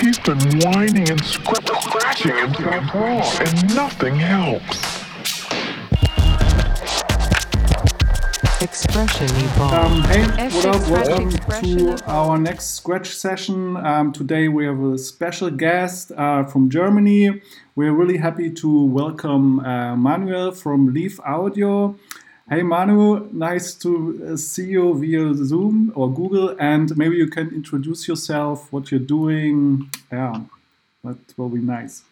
he's been whining and scratching himself off, and nothing helps. Expression evolve. Um, hey, what up? Welcome to our next SXRATCH session. Um, today we have a special guest uh, from Germany. We're really happy to welcome uh, Manuel from Leaf Audio. Hey Manu, nice to uh, see you via Zoom or Google, and maybe you can introduce yourself, what you're doing. Yeah, that will be nice.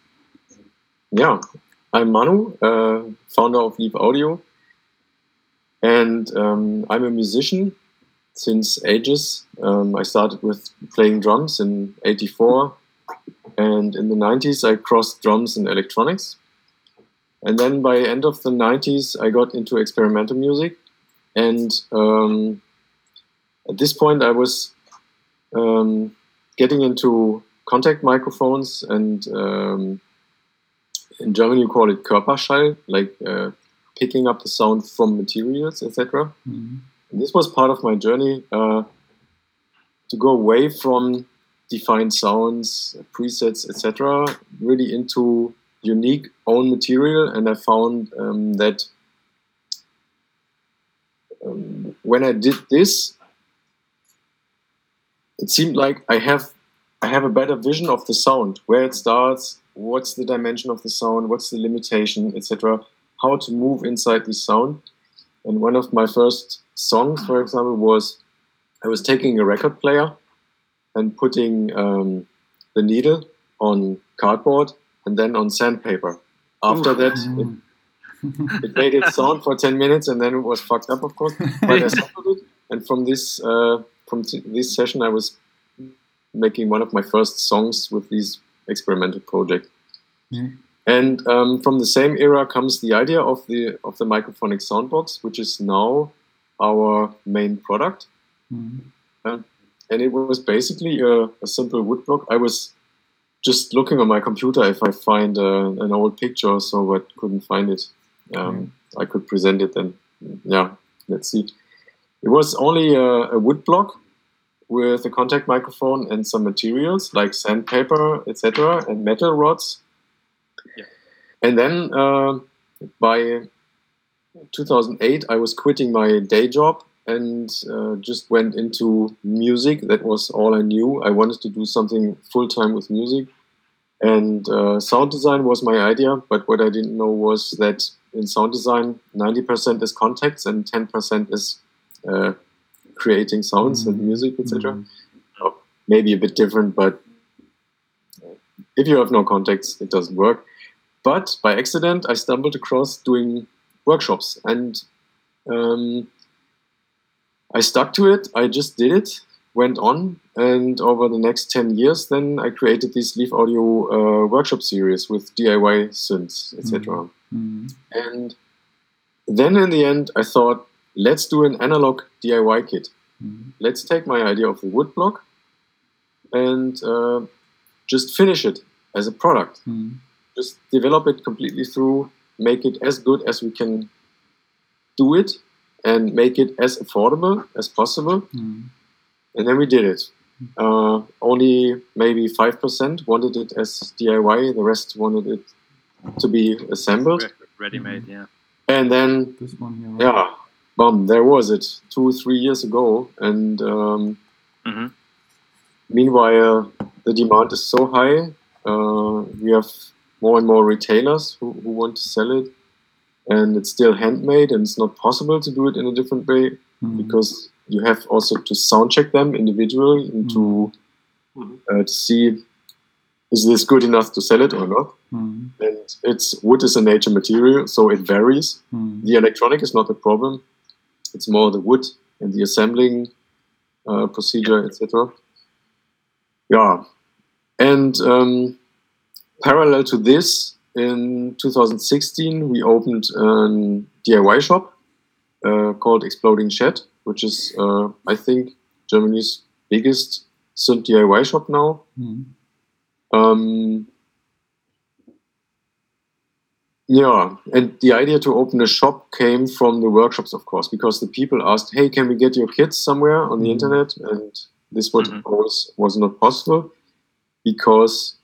Yeah, I'm Manu, uh, founder of Leaf Audio, and um, I'm a musician since ages. Um, I started with playing drums in '84, and in the '90s I crossed drums and electronics. And then by end of the '90s, I got into experimental music, and um, at this point I was um, getting into contact microphones and um, in German you call it Körperschall, like uh, picking up the sound from materials, etc. Mhm. This was part of my journey uh, to go away from defined sounds, presets, etc., really into unique own material. And I found um, that um, when I did this, it seemed like I have I have a better vision of the sound, where it starts, what's the dimension of the sound, what's the limitation, etc. How to move inside the sound. And one of my first songs, for example, was I was taking a record player and putting um, the needle on cardboard and then on sandpaper. After that, it, it made it sound for 10 minutes and then it was fucked up, of course. But I it. And from this, uh, from t- this session, I was making one of my first songs with these experimental project. Yeah. And um, from the same era comes the idea of the of the microphonic soundbox, which is now our main product. Mhm. And it was basically a, a simple woodblock. I was just looking on my computer if I find uh, an old picture or so, but couldn't find it. Um, I could present it then. Yeah, let's see. It was only a, a wood block with a contact microphone and some materials like sandpaper, etc., and metal rods. And then uh, by 2008, I was quitting my day job and uh, just went into music. That was all I knew. I wanted to do something full time with music. And uh, sound design was my idea, but what I didn't know was that in sound design, 90% is contacts and 10% is uh, creating sounds and Mhm. music, etc. Mhm. Oh, maybe a bit different, but if you have no contacts, it doesn't work. But by accident, I stumbled across doing workshops and um, I stuck to it. I just did it, went on, and over the next 10 years, then I created this Leaf Audio uh, workshop series with DIY synths, etc. Mhm. And then in the end, I thought, let's do an analog DIY kit. Mhm. Let's take my idea of the wood block and uh, just finish it as a product. Mhm. Just develop it completely through, make it as good as we can do it, and make it as affordable as possible. Mhm. And then we did it. Uh, only maybe 5% wanted it as DIY, the rest wanted it to be assembled. Re- Ready-made, yeah. And then This one here. right? yeah, bum, there was it two, three years ago. And um, Mhm. meanwhile, the demand is so high. Uh, we have more and more retailers who, who want to sell it. And it's still handmade, and it's not possible to do it in a different way Mhm. because you have also to sound check them individually and to, uh, to see is this good enough to sell it or not. Mhm. And it's wood is a nature material, so it varies. Mhm. The electronic is not a problem. It's more the wood and the assembling uh, procedure, etc. Yeah, and um, parallel to this, in 2016 we opened a DIY shop uh, called Exploding Shed, which is uh, I think Germany's biggest synth DIY shop now. Mhm. Um, yeah, and the idea to open a shop came from the workshops, of course, because the people asked, "Hey, can we get your kids somewhere on the Mhm. internet?" And this was Mhm. always was not possible. because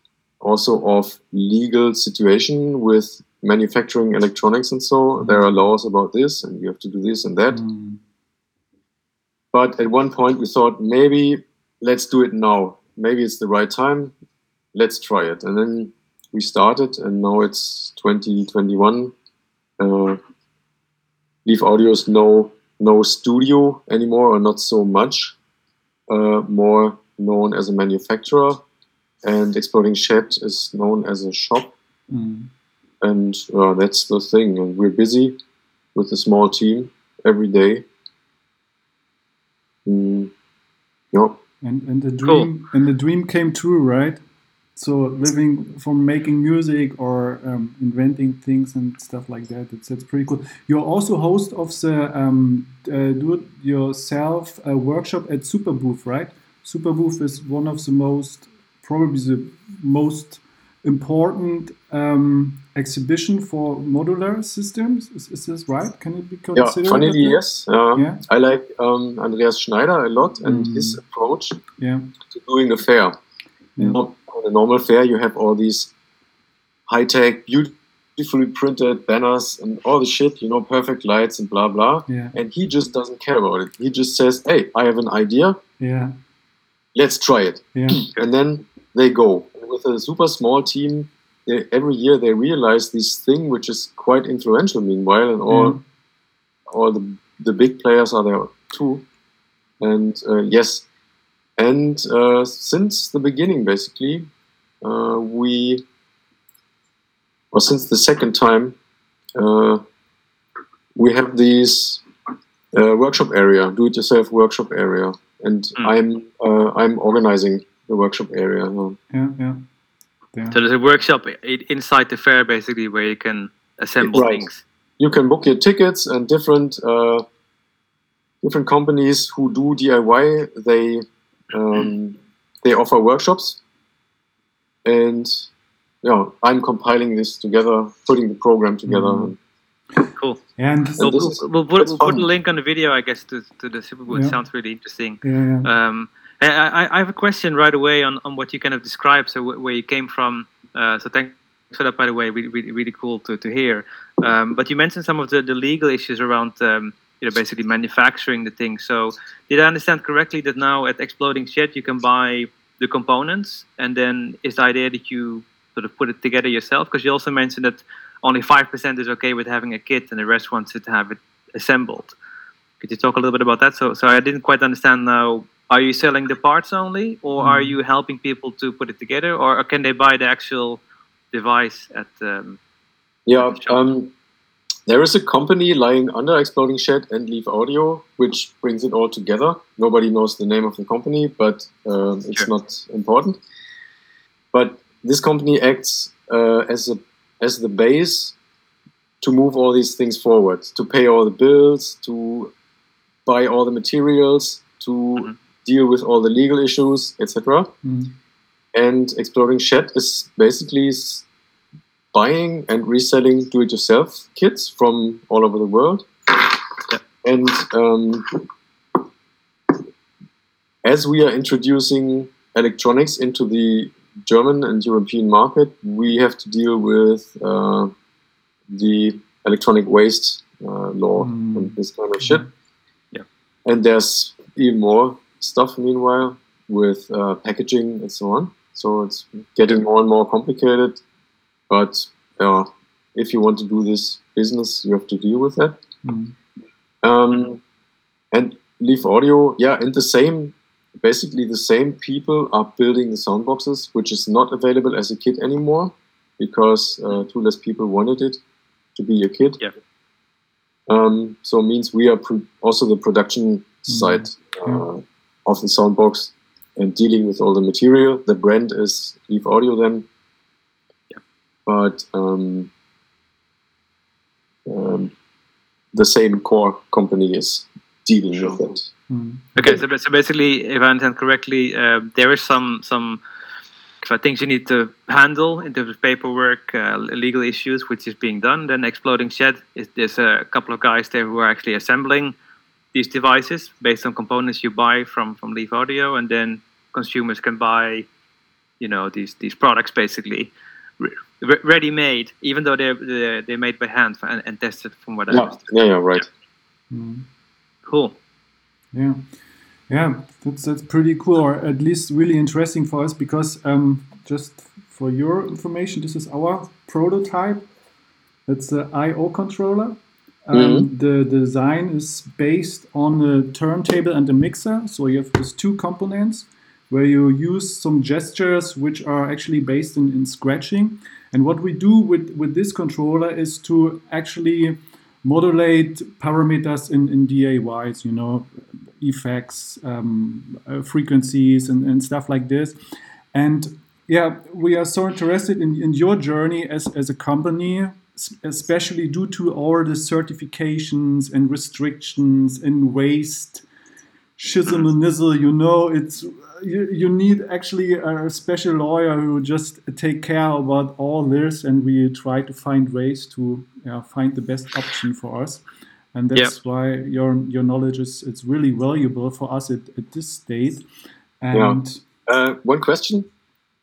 also of legal situation with manufacturing electronics and so there are laws about this and you have to do this and that. Mm. but at one point we thought maybe let's do it now. Maybe it's the right time. Let's try it. And then we started and now it's 2021 uh, leaf audio is no no studio anymore or not so much uh, more known as a manufacturer and exploding shed is known as a shop Mm. and uh, that's the thing and we're busy with a small team every day mm, yeah And and the Cool. dream and the dream came true, right? So living from making music or um, inventing things and stuff like that. That's that's pretty cool. You're also host of the um, uh, do it yourself uh, workshop at Superbooth, right? Superbooth is one of the most probably the most important um, exhibition for modular systems. Is, is this right? Can it be yeah considered? funnily that? yes uh, Yeah. i like um, andreas schneider a lot and Mm. his approach Yeah. to doing a fair Yeah. On a normal fair you have all these high-tech beautifully printed banners and all the shit you know perfect lights and blah blah Yeah. and he just doesn't care about it he just says hey i have an idea Yeah. let's try it Yeah. and then they go and with a super small team they, every year they realize this thing which is quite influential meanwhile and all Yeah. all the, the big players are there too and uh, yes and uh, since the beginning basically uh, we or since the second time uh, we have this uh, workshop area do-it-yourself workshop area and Mm. i'm uh, i'm organizing the workshop area now. Yeah. Yeah. Yeah. So there's a workshop inside the fair basically where you can assemble Right. things. you can book your tickets and different uh, different companies who do DIY they um, they offer workshops and yeah I'm compiling this together putting the program together Mhm. Cool. And We'll, this we'll, is- we'll put, we'll put a link on the video, I guess, to, to the Superbooth. Yeah. Sounds really interesting. yeah, yeah. Um, I, I, I have a question right away on, on what you kind of described, so where you came from. Uh, so thanks for that, by the way. Really, really, cool to, to hear. Um, but you mentioned some of the, the legal issues around, um, you know, basically manufacturing the thing. So did I understand correctly that now at Exploding Shed you can buy the components, and then is the idea that you sort of put it together yourself? Because you also mentioned that only five percent is okay with having a kit, and the rest wants to have it assembled. Could you talk a little bit about that? So, so I didn't quite understand now. Are you selling the parts only, or are Mm. you helping people to put it together, or can they buy the actual device at? Um, yeah um, there is a company lying under Exploding Shed and Leaf Audio which brings it all together nobody knows the name of the company but um, it's Sure. not important but this company acts uh, as a as the base to move all these things forward, to pay all the bills, to buy all the materials, to Mhm. Deal with all the legal issues, etc. Mm. And Exploding Shed is basically buying and reselling do-it-yourself kits from all over the world. And um, as we are introducing electronics into the German and European market, we have to deal with uh, the electronic waste uh, law Mm. and this kind of shit. Yeah. And there's even more stuff meanwhile with uh, packaging and so on. So it's getting more and more complicated. But uh, if you want to do this business, you have to deal with that. Mm. Um, and Leaf Audio, yeah, and the same, basically the same people are building the sound boxes, which is not available as a kit anymore because uh, two less people wanted it to be a kit. Yeah. Um, so it means we are pro- also the production side uh, of the soundbox and dealing with all the material. The brand is Leaf Audio then. Yeah. But um, um, the same core company is dealing with it. Mm. Okay, so, so basically, if I understand correctly, uh, there is some some so things you need to handle in terms of paperwork, uh, legal issues, which is being done. Then Exploding Shed is there's a couple of guys there who are actually assembling these devices based on components you buy from from Leaf Audio, and then consumers can buy you know these these products basically re- ready made, even though they're, they're they're made by hand and, and tested from what I Yeah, understand. yeah, yeah, right. Mm. Cool. Yeah, yeah, that's that's pretty cool, or at least really interesting for us because um, just for your information, this is our prototype. It's the I/O controller. Um, Mhm. The design is based on a turntable and a mixer, so you have these two components where you use some gestures which are actually based in, in scratching. And what we do with, with this controller is to actually modulate parameters in, in DAWs, you know, effects, um, uh, frequencies, and, and stuff like this. And yeah, we are so interested in, in your journey as, as a company, especially due to all the certifications and restrictions and waste schism and nizzle, you know, it's you, you need actually a special lawyer who just take care about all this, and we try to find ways to yeah, find the best option for us, and that's why your your knowledge is it's really valuable for us at, at this state. And Uh, one question: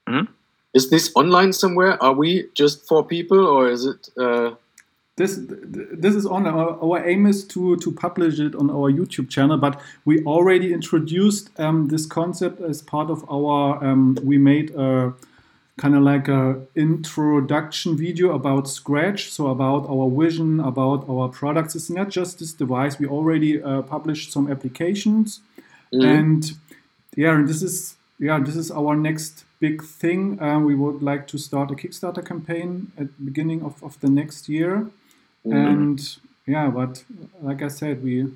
Mhm. Is this online somewhere? Are we just four people, or is it? Uh, this this is on our, our aim is to to publish it on our YouTube channel, but we already introduced um, this concept as part of our. Um, we made a kind of like a introduction video about SXRATCH, so about our vision, about our products. It's not just this device. We already uh, published some applications, mm, and yeah, and this is yeah, this is our next big thing. Um, we would like to start a Kickstarter campaign at the beginning of, of the next year. mm, And yeah, but like I said, we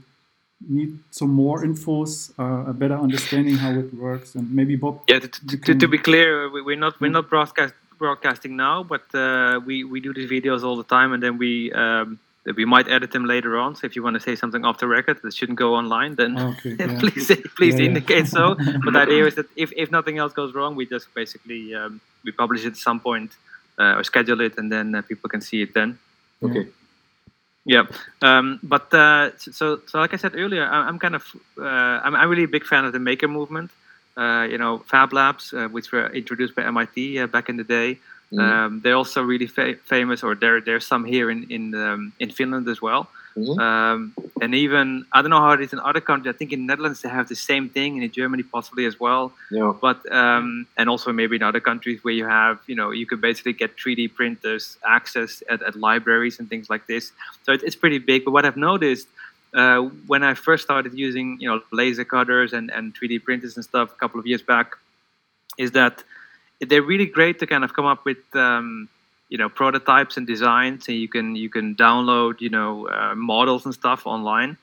need some more infos, uh, a better understanding how it works, and maybe Bob. Yeah, to, to, you to, be clear, we- we're not we're not broadcast broadcasting now, but uh, we we do these videos all the time, and then we um, we might edit them later on. So if you want to say something off the record that shouldn't go online, then Okay, yeah. please please Yeah, yeah. indicate so. but the idea is that if, if nothing else goes wrong, we just basically um, we publish it at some point uh, or schedule it, and then uh, people can see it then. okay. Yeah, um, but uh, so so like I said earlier, I- I'm kind of uh, I'm, I'm really a big fan of the maker movement. Uh, you know, Fab Labs, uh, which were introduced by MIT uh, back in the day. Mm, Um, they're also really fa- famous, or there there's some here in in um, in Finland as well. mhm. Um, and even I don't know how it is in other countries. I think in Netherlands they have the same thing, and in Germany possibly as well. yeah. But um, and also maybe in other countries where you have you know you could basically get 3D printers access at, at libraries and things like this. So it, it's pretty big. But what I've noticed uh, when I first started using you know laser cutters and, and 3D printers and stuff a couple of years back is that they're really great to kind of come up with um, you know prototypes and designs and you can you can download you know uh, models and stuff online.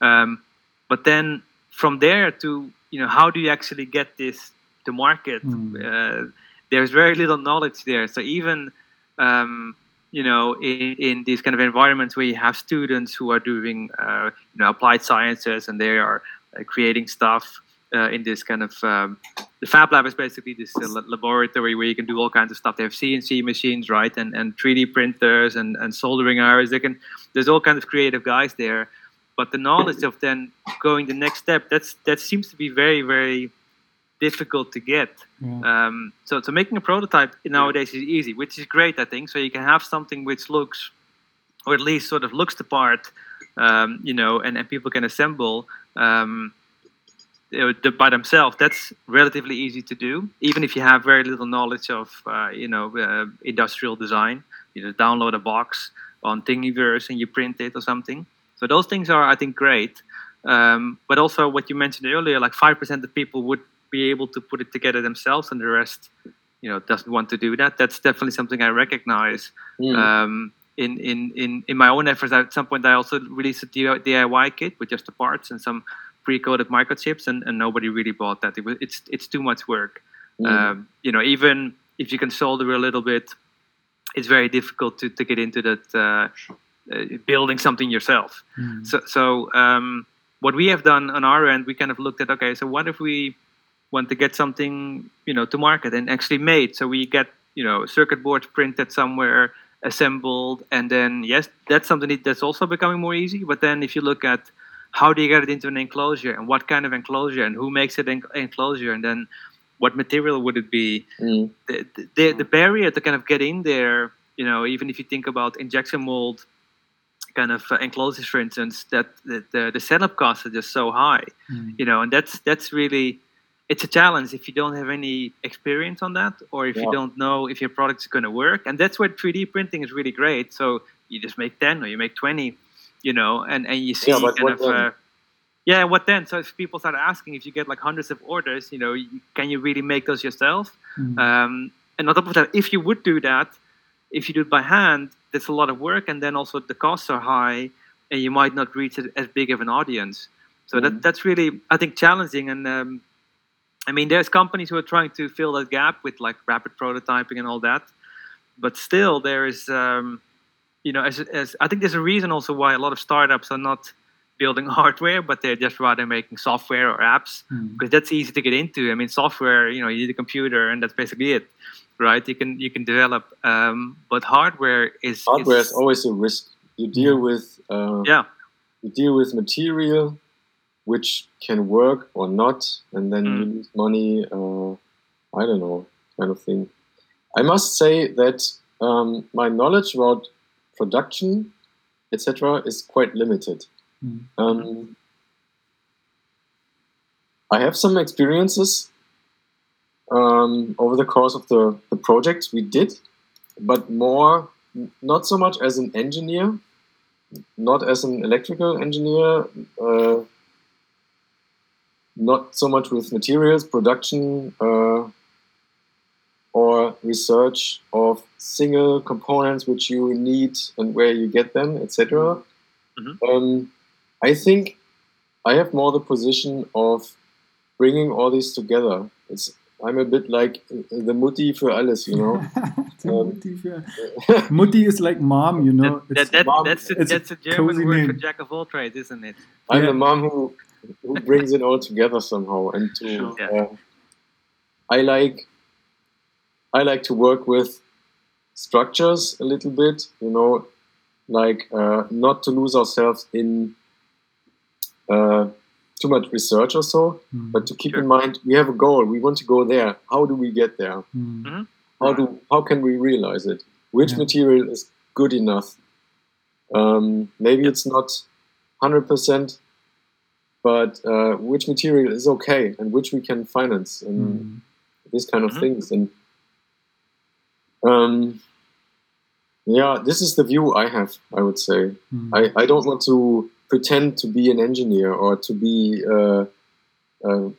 Um, but then from there to you know how do you actually get this to market? Mm. uh, there's very little knowledge there. So even um, you know in, in these kind of environments where you have students who are doing uh, you know applied sciences and they are uh, creating stuff uh, in this kind of um, the fab lab is basically this uh, laboratory where you can do all kinds of stuff. They have cnc machines right and, and 3d printers and, and soldering irons they can there's all kinds of creative guys there. But the knowledge of then going the next step that's that seems to be very very difficult to get. Yeah. um, so, so making a prototype nowadays is easy, which is great, I think. So you can have something which looks, or at least sort of looks the part, um, you know, and, and people can assemble. Um, you know, the- by themselves. That's relatively easy to do, even if you have very little knowledge of, uh, you know, uh, industrial design. You just download a box on Thingiverse and you print it or something. So those things are, I think, great. Um, but also what you mentioned earlier, like five percent of people would be able to put it together themselves, and the rest, you know, doesn't want to do that. That's definitely something I recognize. Mm, Um, in, in, in, in my own efforts, at some point I also released a DIY kit with just the parts and some pre-coded microchips, and, and nobody really bought that. It was, it's it's too much work. mm, Um, you know, even if you can solder a little bit, it's very difficult to, to get into that uh, uh, building something yourself. Mm. So, so um, what we have done on our end, we kind of looked at okay, so what if we want to get something you know to market and actually made? So we get you know circuit boards printed somewhere, assembled, and then yes, that's something that's also becoming more easy. But then if you look at how do you get it into an enclosure and what kind of enclosure and who makes it en- enclosure and then what material would it be? Mm. The, the the barrier to kind of get in there, you know, even if you think about injection mold kind of uh, enclosures, for instance, that the, the the setup costs are just so high, Mm. you know, and that's that's really it's a challenge if you don't have any experience on that or if you don't know if your product is going to work and that's where 3d printing is really great so you just make 10 or you make 20 you know and and you see Yeah, kind what of then? uh, yeah what then so if people start asking if you get like hundreds of orders you know you, can you really make those yourself Mm. um, and on top of that if you would do that if you do it by hand that's a lot of work and then also the costs are high and you might not reach as big of an audience so Mhm. that that's really i think challenging and um, I mean, there's companies who are trying to fill that gap with like rapid prototyping and all that, but still there is, um, you know, as, as I think there's a reason also why a lot of startups are not building hardware, but they're just rather making software or apps Mm. because that's easy to get into. I mean, software, you know, you need a computer and that's basically it, right? You can you can develop, um, but hardware is Hardware is, is always a risk. You deal with uh, yeah, you deal with material which can work or not, and then you Mm. lose money. Uh, I don't know, kind of thing. I must say that um, my knowledge about production, etc., is quite limited. Mm. Um, I have some experiences um, over the course of the, the projects we did, but more not so much as an engineer, not as an electrical engineer, uh, not so much with materials production uh, or research of single components which you need and where you get them, etc. Mhm. Um, I think I have more the position of bringing all these together. It's I'm a bit like the Mutti für alles, you know. The Um, Mutti, yeah. Mutti is like mom, you know. that, that, that, mom- that's a, that's a German cozy word for jack of all trades, isn't it? I'm Yeah. the mom who who brings it all together somehow, and to Sure. Yeah. uh, I like I like to work with structures a little bit, you know, like uh, not to lose ourselves in uh, too much research or so, Mm. but to keep Sure. in mind we have a goal. We want to go there. How do we get there? Mm. How do how can we realize it? Which Yeah. material is good enough? Um, maybe it's not hundred percent, but uh, which material is okay and which we can finance and Mm. these kind of Mhm. things. And um, yeah, this is the view I have. I would say Mm. I, I don't want to pretend to be an engineer or to be uh, a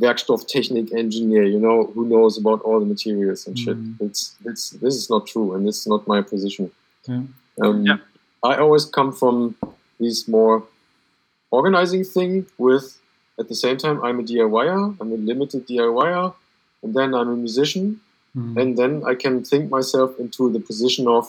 Werkstofftechnik engineer. You know who knows about all the materials and shit. Mm. It's it's this is not true, and this is not my position. Yeah. Um, Yeah. I always come from this more organizing thing with at the same time I'm a DIYer, I'm a limited DIYer, and then I'm a musician, Mm. and then I can think myself into the position of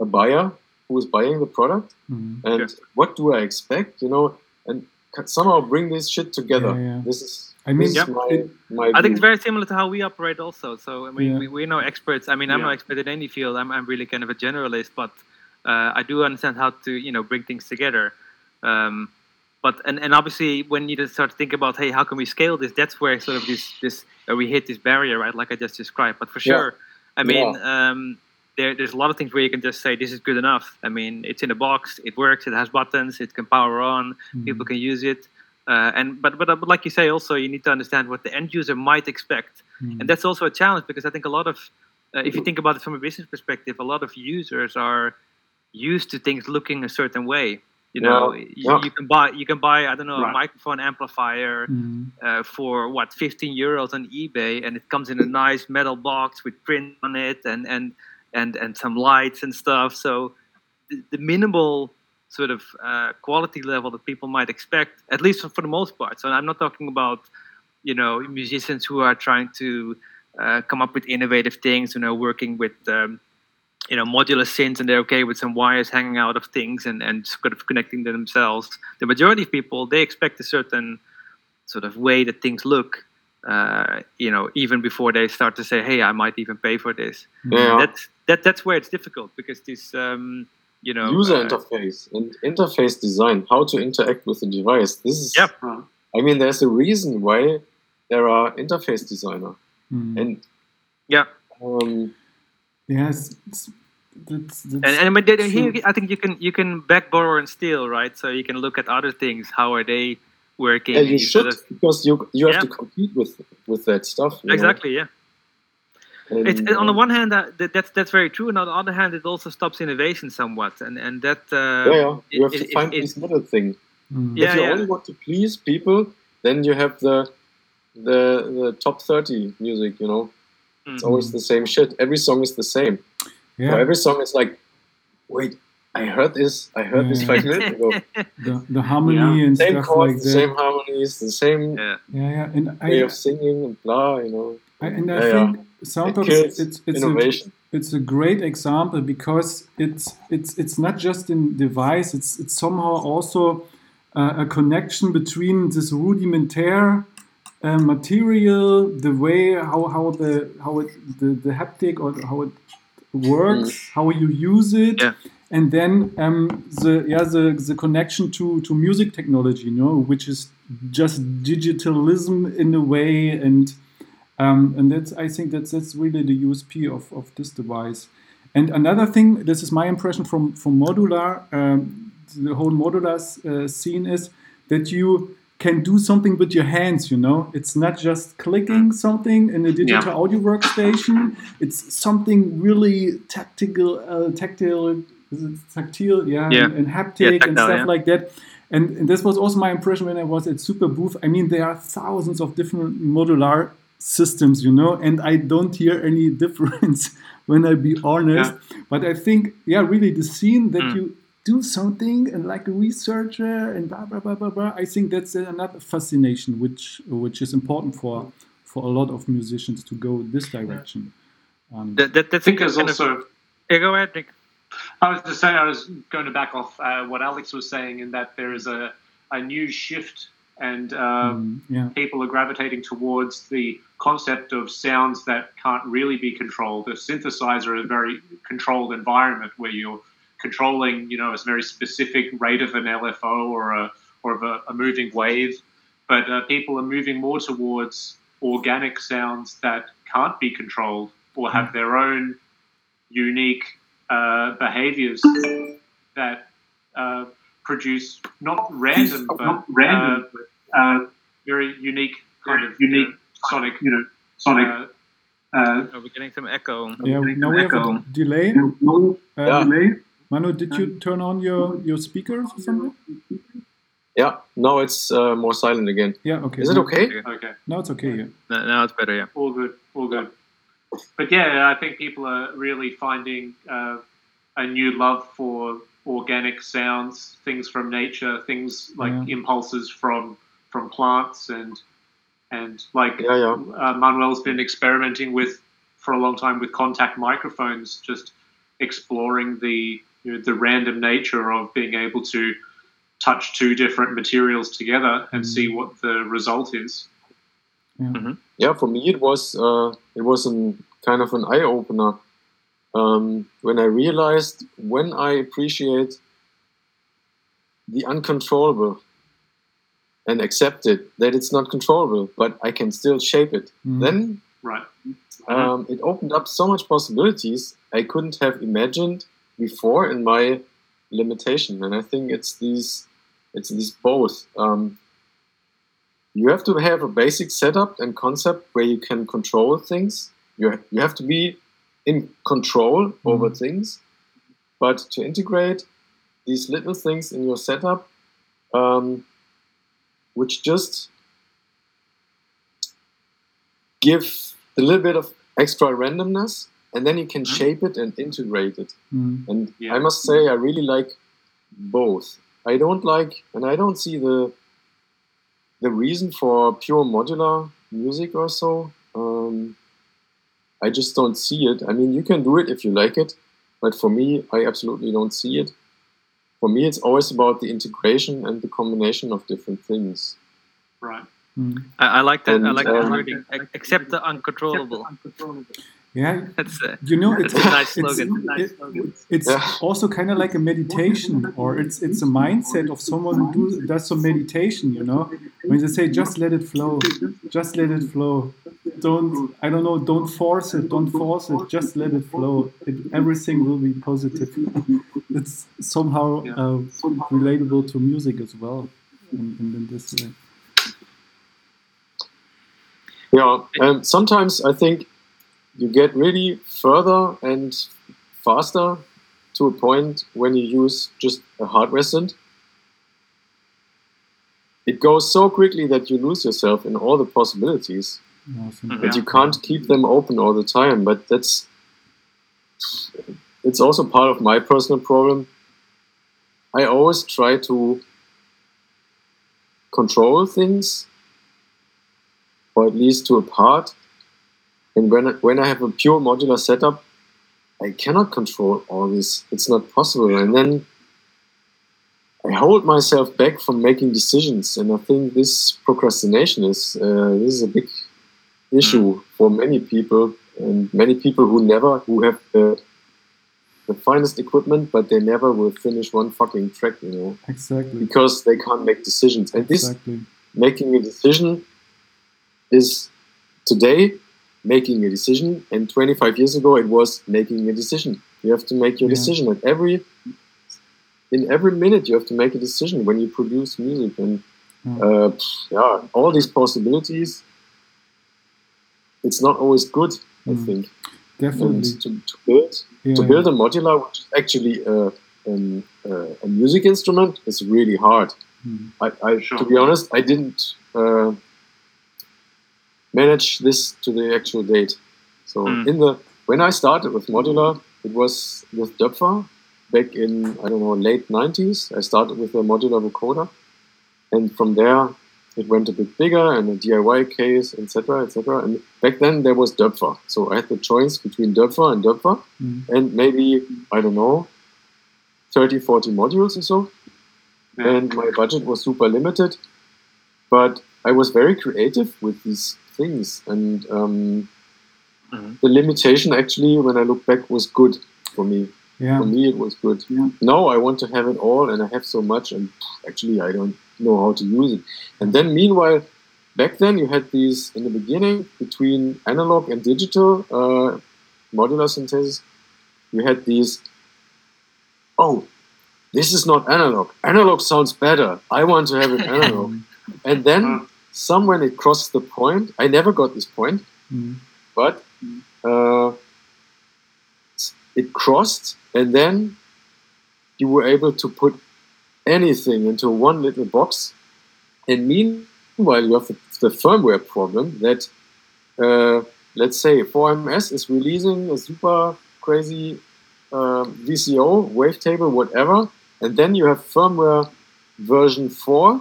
a buyer who is buying the product, Mm. and Sure. what do I expect, you know, and ca- somehow bring this shit together. Yeah, yeah. This is I mean, this is Yeah. my, it- my I think it's very similar to how we operate also. So I mean, Yeah. we, we're no experts. I mean, I'm no Yeah. expert in any field. I'm, I'm really kind of a generalist, but uh, I do understand how to you know bring things together. Um, but and, and obviously when you just start to think about hey how can we scale this that's where sort of this this uh, we hit this barrier right like I just described. But for Yeah. sure, I mean. Um, there, there's a lot of things where you can just say this is good enough. I mean, it's in a box, it works, it has buttons, it can power on, Mm. people can use it. Uh, and but, but but like you say, also you need to understand what the end user might expect, Mm. and that's also a challenge because I think a lot of, uh, if you think about it from a business perspective, a lot of users are used to things looking a certain way. You know, Yeah, you, yeah. you can buy you can buy I don't know a microphone amplifier Mm. uh, for what 15 euros on eBay, and it comes in a nice metal box with print on it and and and and some lights and stuff. So the, the minimal sort of uh, quality level that people might expect, at least for the most part. So I'm not talking about you know musicians who are trying to uh, come up with innovative things, you know, working with um, you know modular synths and they're okay with some wires hanging out of things and and sort of connecting to themselves. The majority of people they expect a certain sort of way that things look. Uh, you know, even before they start to say, "Hey, I might even pay for this." Yeah. That's that. That's where it's difficult because this, um, you know, user uh, interface and interface design, how to interact with the device. This is Yep. Huh. I mean, there's a reason why there are interface designer, Mm. and Yeah. um, yes, it's, that's, that's And, and but then true. here, I think you can you can back borrow and steal, right? So you can look at other things. How are they working? and you instead should of- because you you have Yeah. to compete with with that stuff. you know. exactly, yeah. And, It's, on the uh, one hand, that, that- that's that's very true, and on the other hand, it also stops innovation somewhat, and and that uh, yeah, yeah, you have it- to it- find it- this middle thing. Mm. Yeah, if you yeah. only want to please people, then you have the the the top thirty music. You know, it's Mm. always the same shit. Every song is the same. yeah. For every song, it's like, wait, I heard this. I heard this five minutes ago. the, the harmony and Same stuff chords, like the that. same harmonies, the same yeah. Yeah, yeah, and way I, of singing and blah. You know, I and I Yeah, yeah. think it Soundbox kills it's it's a, innovation. it's a great example because it's it's it's not just in device it's it's somehow also uh, a connection between this rudimentary uh, material the way how how the how it the, the haptic or how it works how you use it Yeah. and then um, the yeah the, the connection to to music technology you know which is just digitalism in a way and um, and that's I think that's that's really the USP of, of this device. And another thing, this is my impression from from modular, um, the whole modular uh, scene is that you can do something with your hands. You know, it's not just clicking something in a digital audio workstation. It's something really tactical, uh, tactile, tactile, yeah, Yeah. and, and haptic Yeah, and stuff yeah. like that. And, and this was also my impression when I was at Super Booth. I mean, there are thousands of different modular systems, you know, and I don't hear any difference when I be honest. But I think, yeah, really the scene that Mm. you do something and like a researcher and blah blah blah blah blah. I think that's another fascination which which is important for for a lot of musicians to go this direction. Um, That, that, I think kind there's of- also. Yeah, go ahead, Nick. I was just saying, I was going to back off uh, what Alex was saying, in that there is a, a new shift, and um, yeah, people are gravitating towards the concept of sounds that can't really be controlled. A synthesizer is a very controlled environment where you're controlling, you know, a very specific rate of an LFO or a or of a, a moving wave. But uh, people are moving more towards organic sounds that can't be controlled or have their own unique uh, behaviors that uh, produce not random, but Not random, uh, uh, very unique kind of unique, you know, sonic, you know, sonic. uh, Uh, Oh, we're getting some echo. yeah. Now we have a Echo. delay. no Uh, Yeah. delay. Manu, did you turn on your your speakers or something? Yeah, now it's uh, more silent again. Yeah. Okay. Is it now- okay? okay. Now it's okay. Yeah. No, now it's better, yeah. all good, all good. But yeah, I think people are really finding uh, a new love for organic sounds, things from nature, things like Yeah. impulses from from plants, and and like Yeah, yeah. uh, Manuel's been experimenting with for a long time with contact microphones, just exploring the you know, the random nature of being able to touch two different materials together and see what the result is. yeah for me it was uh, it was an kind of an eye opener um, when I realized when I appreciate the uncontrollable and accept it that it's not controllable, but I can still shape it. Mhm. Then Right. um, it opened up so much possibilities I couldn't have imagined before in my limitation. And I think it's these it's these both. Um, you have to have a basic setup and concept where you can control things. You ha- you have to be in control over things, but to integrate these little things in your setup, um, which just give a little bit of extra randomness, and then you can Mhm. shape it and integrate it. Mm. And Yeah. I must say, I really like both. I don't like, and I don't see the the reason for pure modular music or so. Um, I just don't see it. I mean, you can do it if you like it, but for me, I absolutely don't see it. For me, it's always about the integration and the combination of different things. Right. Mm. I, I like that. I And, like that um, wording. Ac- Accept the uncontrollable. Yeah, That's uh, you know, that's it's a nice it's- slogan. It- it's Yeah. also kind of like a meditation or it's it's a mindset of someone who do, does some meditation you know when they say just let it flow just let it flow don't i don't know don't force it don't force it just let it flow it, everything will be positive it's somehow Yeah. uh, relatable to music as well in, in, in this way Yeah, and sometimes I think you get really further and faster to a point when you use just a hardware synth. It goes so quickly that you lose yourself in all the possibilities, awesome. But you can't keep them open all the time. But that's it's also part of my personal problem. I always try to control things, or at least to a part. And when I, when I have a pure modular setup, I cannot control all this. It's not possible. And then I hold myself back from making decisions. And I think this procrastination is uh, this is a big issue for many people, and many people who never who have the the finest equipment, but they never will finish one fucking track, you know, exactly because they can't make decisions. And this making a decision is today making a decision and 25 years ago it was making a decision you have to make your Yeah. decision at every in every minute you have to make a decision when you produce music and Yeah. uh, yeah all these possibilities it's not always good i Mm. think definitely to, to build yeah, to build a modular which is actually a, um, uh, a music instrument is really hard Mm. I, I Sure. to be honest, I didn't uh, manage this to the actual date. So Mm. in the when I started with modular, it was with Döpfer back in I don't know late '90s. I started with a modular vocoder, and from there it went a bit bigger and a DIY case, etc., etc. And back then there was Döpfer, so I had the choice between Döpfer and Döpfer, Mm. and maybe I don't know 30, 40 modules or so Yeah. and my budget was super limited. But I was very creative with these things, and um, Mhm. the limitation actually, when I look back, was good for me. yeah For me, it was good. Now I want to have it all, and I have so much, and actually, I don't know how to use it. And then, meanwhile, back then you had these in the beginning between analog and digital uh, modular synthesis. You had these. Oh, this is not analog. Analog sounds better. I want to have it analog. and then Somewhere it crossed the point. I never got this point, Mm. but uh, it crossed, and then you were able to put anything into one little box. And meanwhile, you have the, the firmware problem that, uh, let's say, 4MS is releasing a super crazy uh, VCO, wavetable, whatever, and then you have firmware version 4.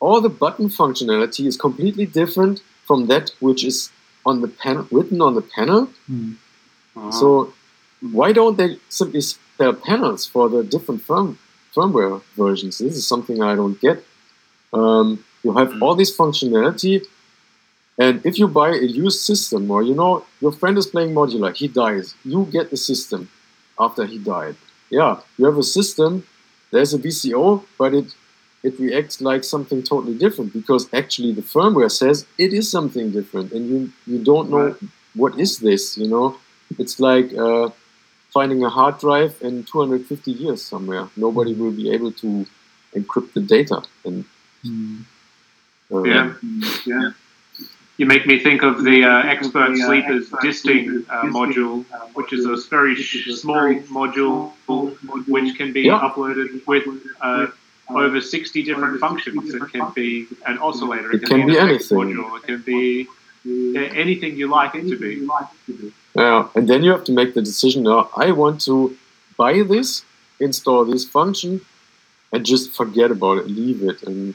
All the button functionality is completely different from that which is on the panel, written on the panel. Mm. Uh-huh. So why don't they simply sell panels for the different firm, firmware versions? This is something I don't get. Um, you have Mm. all this functionality, and if you buy a used system, or you know your friend is playing modular, he dies, you get the system after he died. Yeah, you have a system. There's a VCO, but it it reacts like something totally different because actually the firmware says it is something different, and you you don't know Right. what is this. You know, it's like uh, finding a hard drive in 250 years somewhere. Nobody will be able to encrypt the data. And Mm. uh, Yeah. Yeah. You make me think of the uh, expert sleepers disting uh, module, which is a very sh- small module which can be Yeah. uploaded with uh, over 60 different functions. It can be an oscillator, It can be an anything. module, it can be anything you like it to be. Yeah, and then you have to make the decision. Now, I want to buy this, install this function, and just forget about it, leave it, and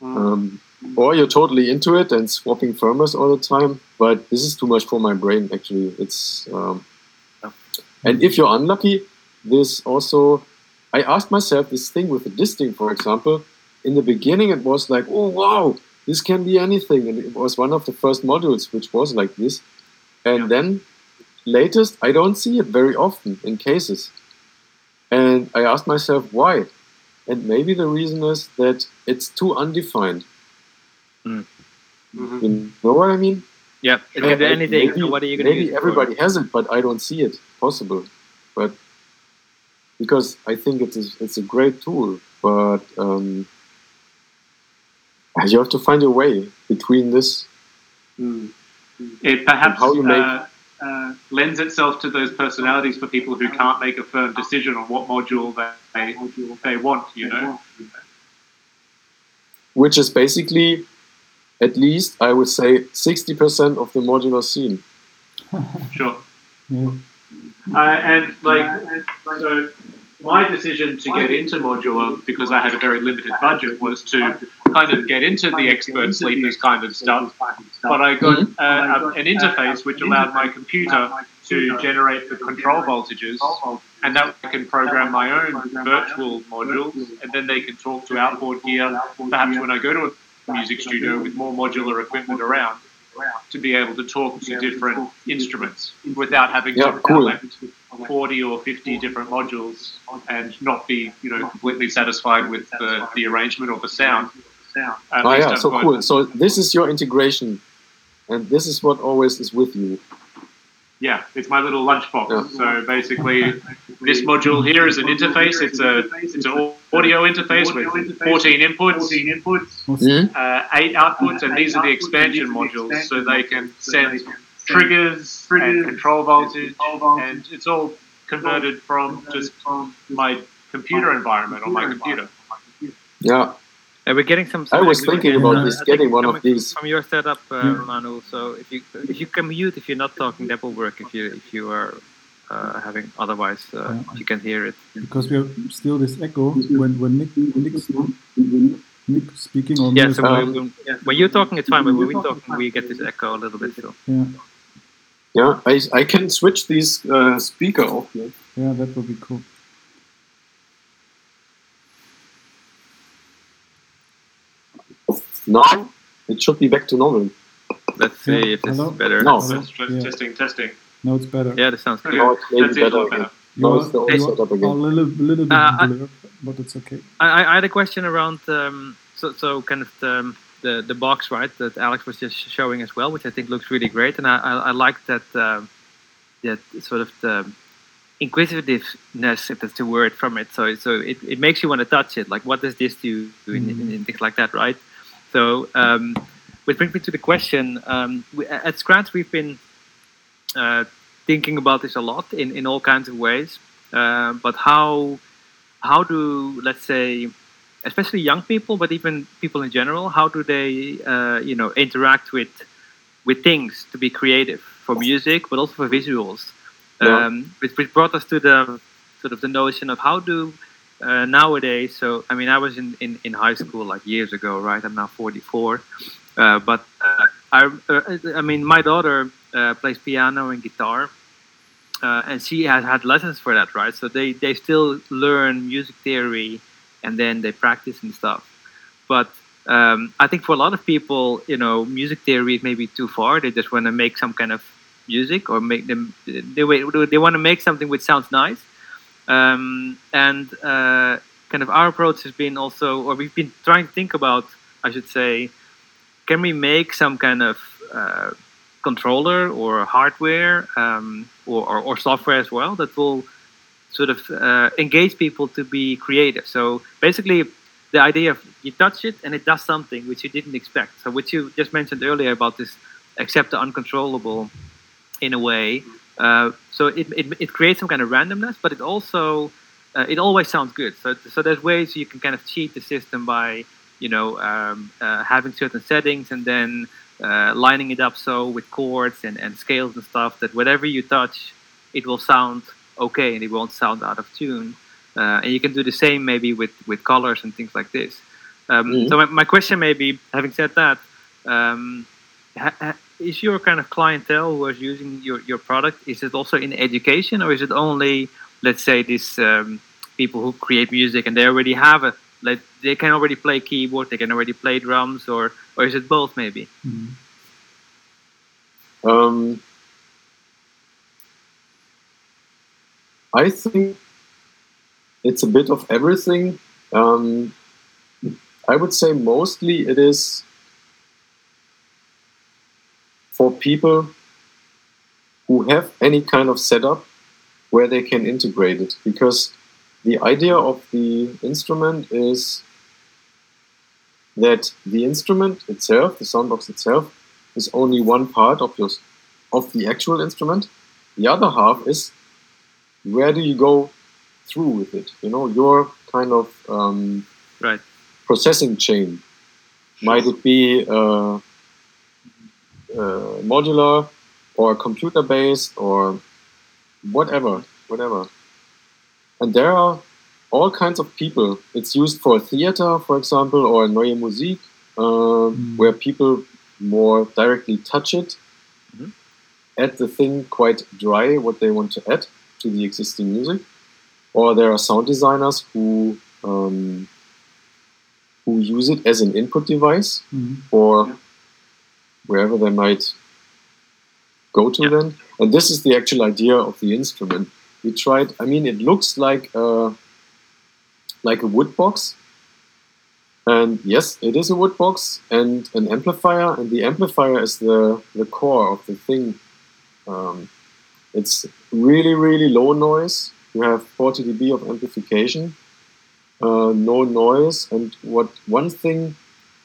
um, or you're totally into it and swapping firmwares all the time. But this is too much for my brain. Actually, it's um, and if you're unlucky, this also. I asked myself this thing with the disting, for example. In the beginning, it was like, oh wow, this can be anything, and it was one of the first modules which was like this. and Yeah. then latest I don't see it very often in cases. And I asked myself why. And maybe the reason is that it's too undefined. Mhm. You know what I mean? Yeah, it can be anything. Maybe, so what are you going to maybe use? it for? everybody has it, but I don't see it possible. But because I think it is, it's a great tool, but um, you have to find a way between this. It perhaps how you make- uh, uh, lends itself to those personalities for people who can't make a firm decision on what module they they want. You know, which is basically at least I would say 60% of the modular scene. sure. Yeah. Uh, and like, so my decision to get into modular because I had a very limited budget was to kind of get into the expert sleepers kind of stuff. But I got uh, an interface which allowed my computer to generate the control voltages, and that I can program my own virtual modules, and then they can talk to outboard gear. Perhaps when I go to a music studio with more modular equipment around, to be able to talk to different instruments without having Yeah, to cool. collect 40 or 50 different modules and not be, you know, completely satisfied with the, the arrangement or the sound. Oh, At Oh yeah, I've so cool. So this is your integration, and this is what always is with you. Yeah, it's my little lunchbox. Yeah. So basically, this module here is an interface. It's a it's an audio interface with 14 inputs, Mhm. uh, eight outputs, and these are the expansion modules. So they can send triggers and control voltage, and it's all converted from just my computer environment on my computer. Yeah, Uh, we're getting some. I was thinking uh, about I this, getting one of these. from your setup, uh, Yeah. Romano. So if you if you can mute if you're not talking, that will work. If you if you are uh, having otherwise, uh, Yeah. you can hear it. Because we have still this echo when when Nick Nick's, Nick speaking on. Yeah. So as when, when- when you're talking, it's fine. But when we're talking, we get this echo a little bit still. yeah, Yeah, I, I can switch these uh, speaker off yeah, that would be cool. Now it should be back to normal. Let's see if this Hello? is better. No. Hello? Yeah. testing, testing. Now it's better. Yeah, that sounds good. Now it's maybe That's it, a better better. You Now are, it's the old you setup are a little, little bit Uh, I- blurred, but it's okay. I, I- I had a question around um, so so kind of the, the the box right that Alex was just showing as well, which I think looks really great, and I I, I like that um that sort of the inquisitiveness, if that's the word, from it. So so it, it makes you want to touch it. Like, what does this do, in, in, in things like that, right? So um, which brings me to the question: um, we, at SXRATCH, we've been uh, thinking about this a lot in, in all kinds of ways, uh, but how how do let's say especially young people but even people in general how do they uh, you know interact with with things to be creative for music but also for visuals Yeah. um, which, which brought us to the sort of the notion of how do uh, nowadays so i mean i was in, in, in high school like years ago right i'm now 44 uh, but uh, I, uh, I mean my daughter uh, plays piano and guitar uh, and she has had lessons for that, right? So they they still learn music theory, and then they practice and stuff. But um, I think for a lot of people, you know, music theory is maybe too far. They just want to make some kind of music or make them they wait- they want to make something which sounds nice. Um, and uh, kind of our approach has been also, or we've been trying to think about, I should say, can we make some kind of uh, controller or hardware um, or, or, or software as well that will sort of uh, engage people to be creative. So basically, the idea of you touch it and it does something which you didn't expect. So what you just mentioned earlier about this accept the uncontrollable in a way. Uh, so it, it, it creates some kind of randomness, but it also uh, it always sounds good. So so there's ways you can kind of cheat the system by you know um, uh, having certain settings and then uh, lining it up so with chords and, and scales and stuff that whatever you touch, it will sound okay and it won't sound out of tune. Uh, and you can do the same maybe with, with colors and things like this. Um, Mhm. So my, my question may be, having said that, um, ha, is your kind of clientele who is using your, your product is it also in education or is it only let's say these um, people who create music and they already have a like they can already play keyboard they can already play drums or or is it both maybe mm-hmm. um, i think it's a bit of everything um, i would say mostly it is for people who have any kind of setup where they can integrate it because the idea of the instrument is that the instrument itself, the soundbox itself, is only one part of your of the actual instrument. The other half is where do you go through with it? You know, your kind of um, Right. processing chain. Might it be uh, uh, modular or computer based or whatever, whatever. And there are all kinds of people. It's used for theater, for example, or Neue Musik, uh, where people more directly touch it, Mhm. add the thing quite dry, what they want to add to the existing music. Or there are sound designers who um, who use it as an input device Mhm. or Yeah. Wherever they might go to Yeah. then. And this is the actual idea of the instrument. We tried. I mean, it looks like a, like a wood box, and yes, it is a wood box and an amplifier, and the amplifier is the the core of the thing. Um, it's really really low noise. You have 40 dB of amplification, uh, no noise, and what one thing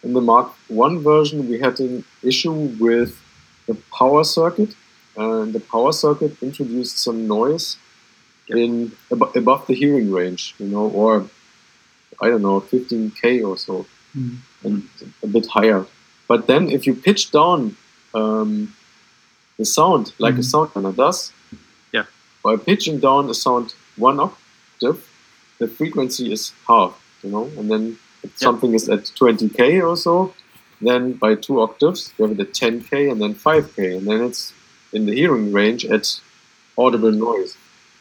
in the Mark One version we had an issue with the power circuit, and the power circuit introduced some noise in ab- above the hearing range, you know, or I don't know, 15k or so, Mhm. and a bit higher. But then if you pitch down um, the sound like a Mhm. Soundminer does, Yeah. by pitching down a sound one octave, the frequency is half, you know, and then. Something is at 20k or so, then by two octaves you have it at 10k and then 5k, and then it's in the hearing range at audible noise.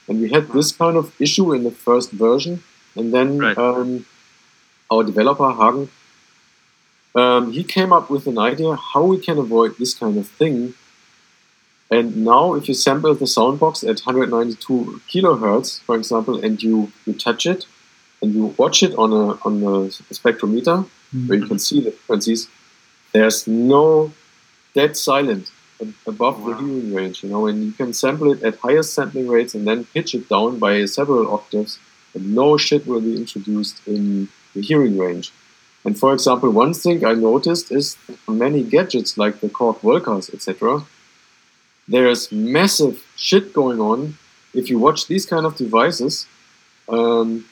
And we had this kind of issue in the first version, and then Right. um, our developer Hagen, um, he came up with an idea how we can avoid this kind of thing. And now, if you sample the soundbox at 192 kilohertz, for example, and you, you touch it and you watch it on a on a spectrometer where you can see the frequencies, there's no dead silent above Wow. the hearing range, you know, and you can sample it at higher sampling rates and then pitch it down by several octaves, and no shit will be introduced in the hearing range. And for example, one thing I noticed is many gadgets like the Korg Volcas, etc. There's massive shit going on. If you watch these kind of devices um,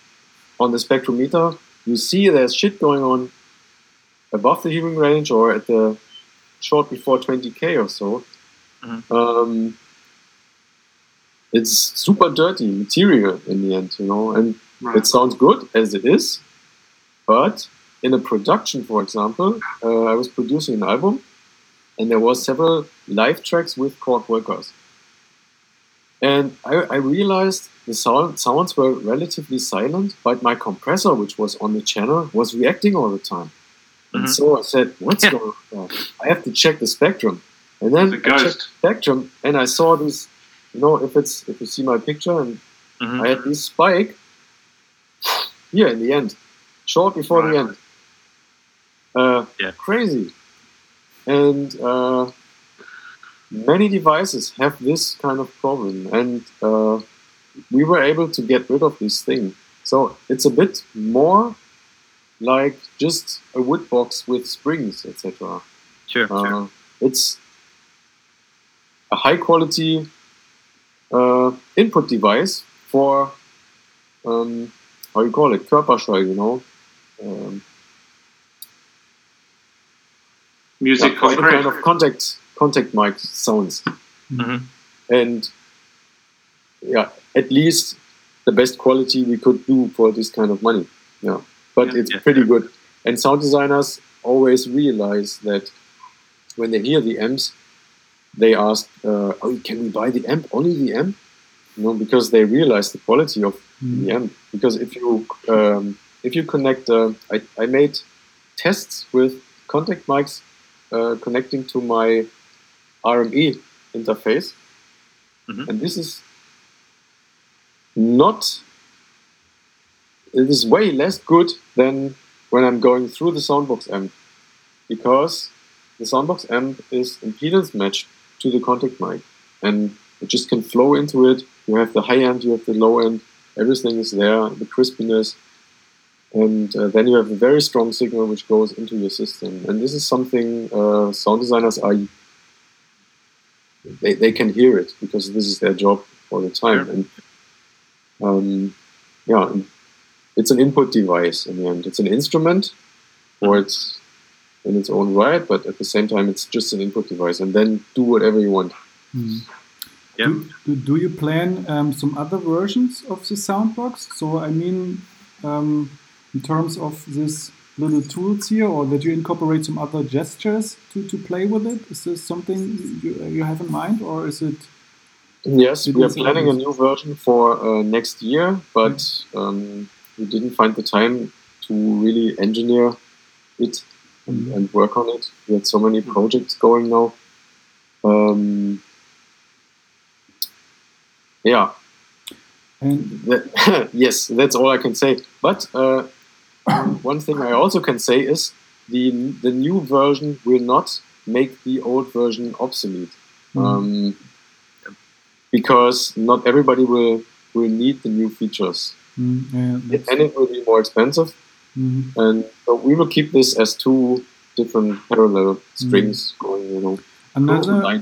on the spectrometer, you see there's shit going on above the hearing range or at the short before 20k or so. Mhm. Um, it's super dirty material in the end, you know, and Right. it sounds good as it is, but in a production, for example, uh, I was producing an album, and there was several live tracks with Korg Volcas, and I, I realized the sound, sounds were relatively silent, but my compressor, which was on the channel, was reacting all the time. And Mhm. so I said, "What's Yeah. going on? I have to check the spectrum." And then I checked ghost. the spectrum, and I saw this. You know, if it's if you see my picture, and Mhm. I had this spike here in the end, short before the end. Uh, Yeah. Crazy. And uh, many devices have this kind of problem, and uh, we were able to get rid of this thing. So it's a bit more like just a wood box with springs, etc. Sure. Uh, it's a high quality uh, input device for um, how you call it, Körperschall, you know. Um, Music yeah, kind of contact contact mic sounds, Mhm. and yeah, at least the best quality we could do for this kind of money. Yeah, but Yeah. it's Yeah. pretty good. And sound designers always realize that when they hear the amps, they ask, uh, "Oh, can we buy the amp? Only the amp?" You know, because they realize the quality of the amp. Because if you um, if you connect, uh, I, I made tests with contact mics uh, connecting to my RME interface, Mhm. and this is not. It is way less good than when I'm going through the soundbox amp, because the soundbox amp is impedance matched to the contact mic, and it just can flow into it. You have the high end, you have the low end, everything is there, the crispiness, and uh, then you have a very strong signal which goes into your system. And this is something uh, sound designers are they, they can hear it because this is their job all the time. And um, yeah, it's an input device in the end. It's an instrument, or it's in its own right, but at the same time, it's just an input device. And then do whatever you want. Mm. Yeah. Do, do, do you plan um, some other versions of the soundbox? So I mean, um, in terms of this little tools here, or that you incorporate some other gestures to, to play with it? Is this something you, you have in mind, or is it? Yes, we are planning a new version for uh, next year, but um, we didn't find the time to really engineer it and, Mhm. and work on it. We had so many projects going now. Um, yeah, And that, yes, that's all I can say. But uh, one thing I also can say is the the new version will not make the old version obsolete, um, because not everybody will will need the new features, mm, yeah, and it will be more expensive. mm, And so we will keep this as two different parallel strings going. You know, another.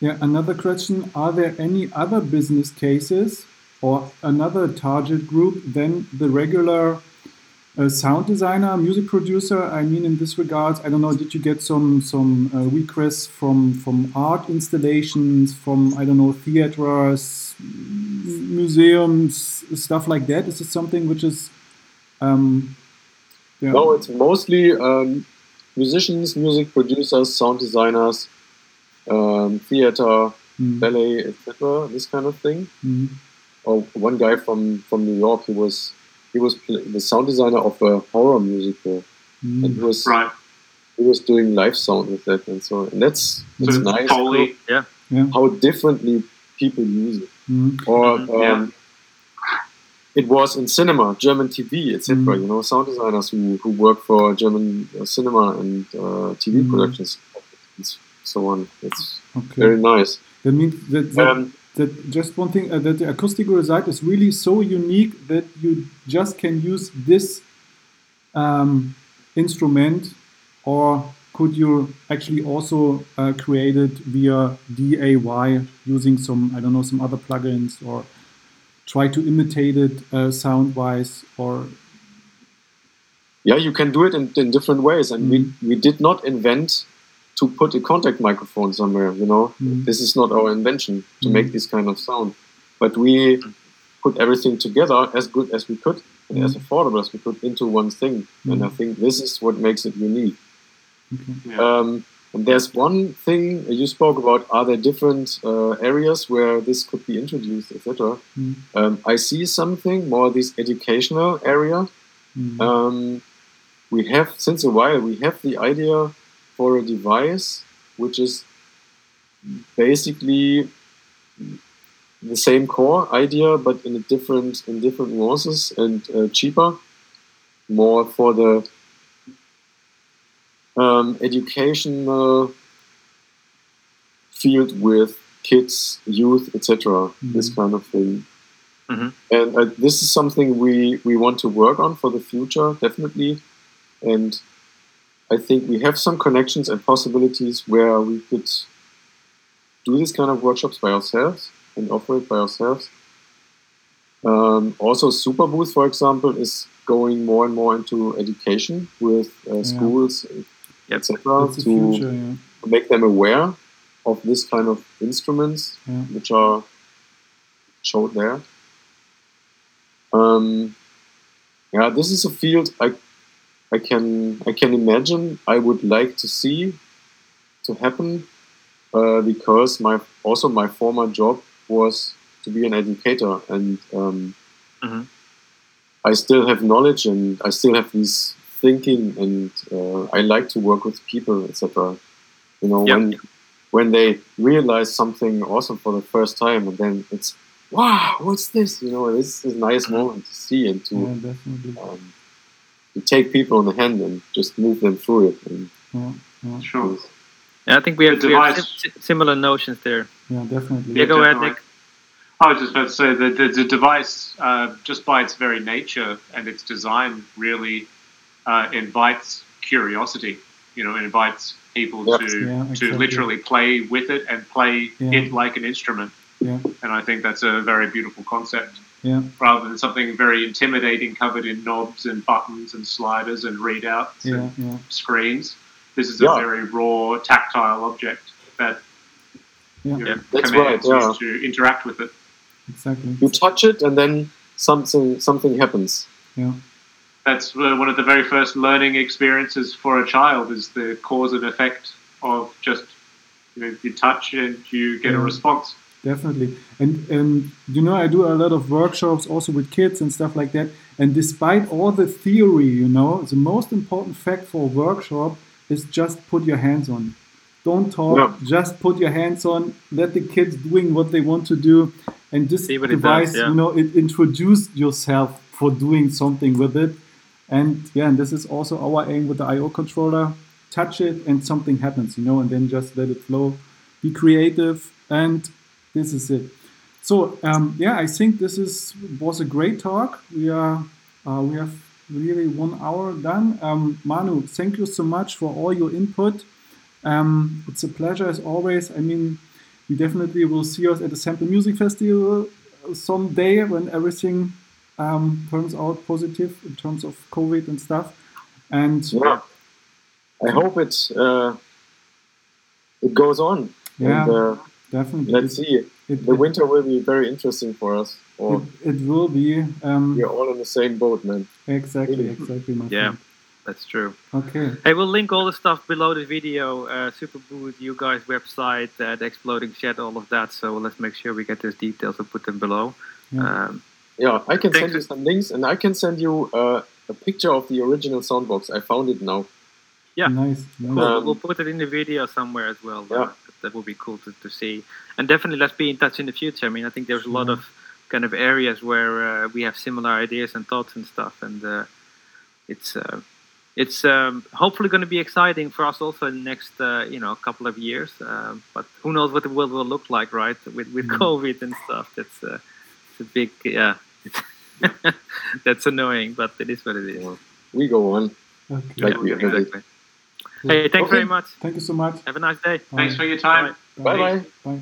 Yeah, another question. Are there any other business cases or another target group than the regular uh, sound designer, music producer? I mean, in this regard, I don't know, did you get some some uh, requests from from art installations, from I don't know, theaters, museums, stuff like that? Is it something which is um, yeah. No, it's mostly um, musicians, music producers, sound designers, um, theater, Mm, ballet, etc. This kind of thing. mm, Or one guy from from New York, he was he was pl- the sound designer of a horror musical, and he mm. was Right. he was doing live sound with that, and so and that's that's So nice. Foley. How differently people use it, Mm, or Mhm. um, Yeah. it was in cinema, German TV, etc. Mhm. You know, sound designers who who work for German uh, cinema and uh, TV Mhm. productions, and so on. It's okay. very nice. That means that, that Um, that just one thing uh, that the acoustic result is really so unique that you just can use this um, instrument or could you actually also uh, create it via DAW using some I don't know some other plugins or try to imitate it uh, sound wise or yeah, you can do it in, in different ways, and Mhm. we we did not invent to put a contact microphone somewhere. You know, Mhm. this is not our invention to make this kind of sound, but we put everything together as good as we could and as Mhm. affordable as we could into one thing, and I Mhm. think this is what makes it unique. okay. Yeah. Um, and there's one thing you spoke about. Are there different uh, areas where this could be introduced, etc.? Mhm. Um, I see something more this educational area. Mm. Um, we have since a while we have the idea for a device which is basically the same core idea, but in a different in different nuances and uh, cheaper, more for the um, educational field with kids, youth, etc. This Mhm. kind of thing. Mhm. And uh, this is something we we want to work on for the future, definitely. And I think we have some connections and possibilities where we could do this kind of workshops by ourselves and offer it by ourselves. Um, also, Superbooth, for example, is going more and more into education with uh, schools, Yep. etc., to future, yeah. make them aware of this kind of instruments Yeah. which are showed there. Um, yeah, this is a field I I can I can imagine I would like to see to happen uh, because my also my former job was to be an educator and um, Mhm. I still have knowledge and I still have this thinking and uh, I like to work with people etc. You know Yeah. when when they realize something awesome for the first time and then it's wow, what's this? You know, this is a nice moment to see and to Yeah, definitely. um, take people on the hand and just move them through it. And Yeah, yeah, Sure. Yeah, I think we have, we have device- si- si- similar notions there. yeah, definitely. Yeah, go ahead. Nick. I was just about to say that the, the device, uh, just by its very nature and its design, really uh, invites curiosity. You know, it invites people Yep. to Yeah, to literally play with it and play Yeah. it like an instrument. Yeah. And I think that's a very beautiful concept, Yeah, rather than something very intimidating, covered in knobs and buttons and sliders and readouts yeah, and yeah, screens. This is Yeah. a very raw, tactile object that Yeah. you Yeah. know, That's commands right, us to interact with it. exactly. you touch it, and then something something happens. Yeah, that's uh, one of the very first learning experiences for a child is the cause and effect of just you know you touch and you get a response definitely. And um, you know, I do a lot of workshops also with kids and stuff like that. And despite all the theory, you know, the most important fact for a workshop is just put your hands on. Don't talk. Just put your hands on. Let the kids doing what they want to do. And this it does, device, yeah. you know, it introduce yourself for doing something with it. And yeah, and this is also our aim with the I/O controller. Touch it and something happens, you know, and then just let it flow. Be creative, and this is it. So um, yeah, I think this is was a great talk. We are uh, we have really one hour done. Um, Manu, thank you so much for all your input. Um, it's a pleasure as always. I mean, we definitely will see us at the Sample Music Festival someday when everything um, turns out positive in terms of COVID and stuff. And Yeah, I hope it uh, it goes on. Yeah. And, uh, definitely, let's see. it, The it, winter will be very interesting for us. Or it, it will be um, we're all in the same boat, man. exactly, exactly, my Yeah. friend. That's true. Okay. Hey, we'll link all the stuff below the video. Uh, Superbooth, you guys' website, uh, the exploding shed, all of that. So let's make sure we get those details and put them below. Yeah. Um, Yeah, I can send you some links, and I can send you uh, a picture of the original soundbox. I found it now. Yeah. Nice. cool. nice. Um, we'll put it in the video somewhere as well. Yeah. Uh, that would be cool to, to see. And definitely let's be in touch in the future. I mean, I think there's a lot Sure. of kind of areas where uh, we have similar ideas and thoughts and stuff. And uh, it's uh, it's um, hopefully going to be exciting for us also in the next uh, you know couple of years. Um, but who knows what the world will look like, right? With with Mm. COVID and stuff. That's uh, it's a big yeah. That's annoying, but it is what it is. Yeah. We go on. Okay. Like we ever did. Hey, thanks Okay. very much. Thank you so much. Have a nice day. thanks for your time Bye. Bye bye. Bye.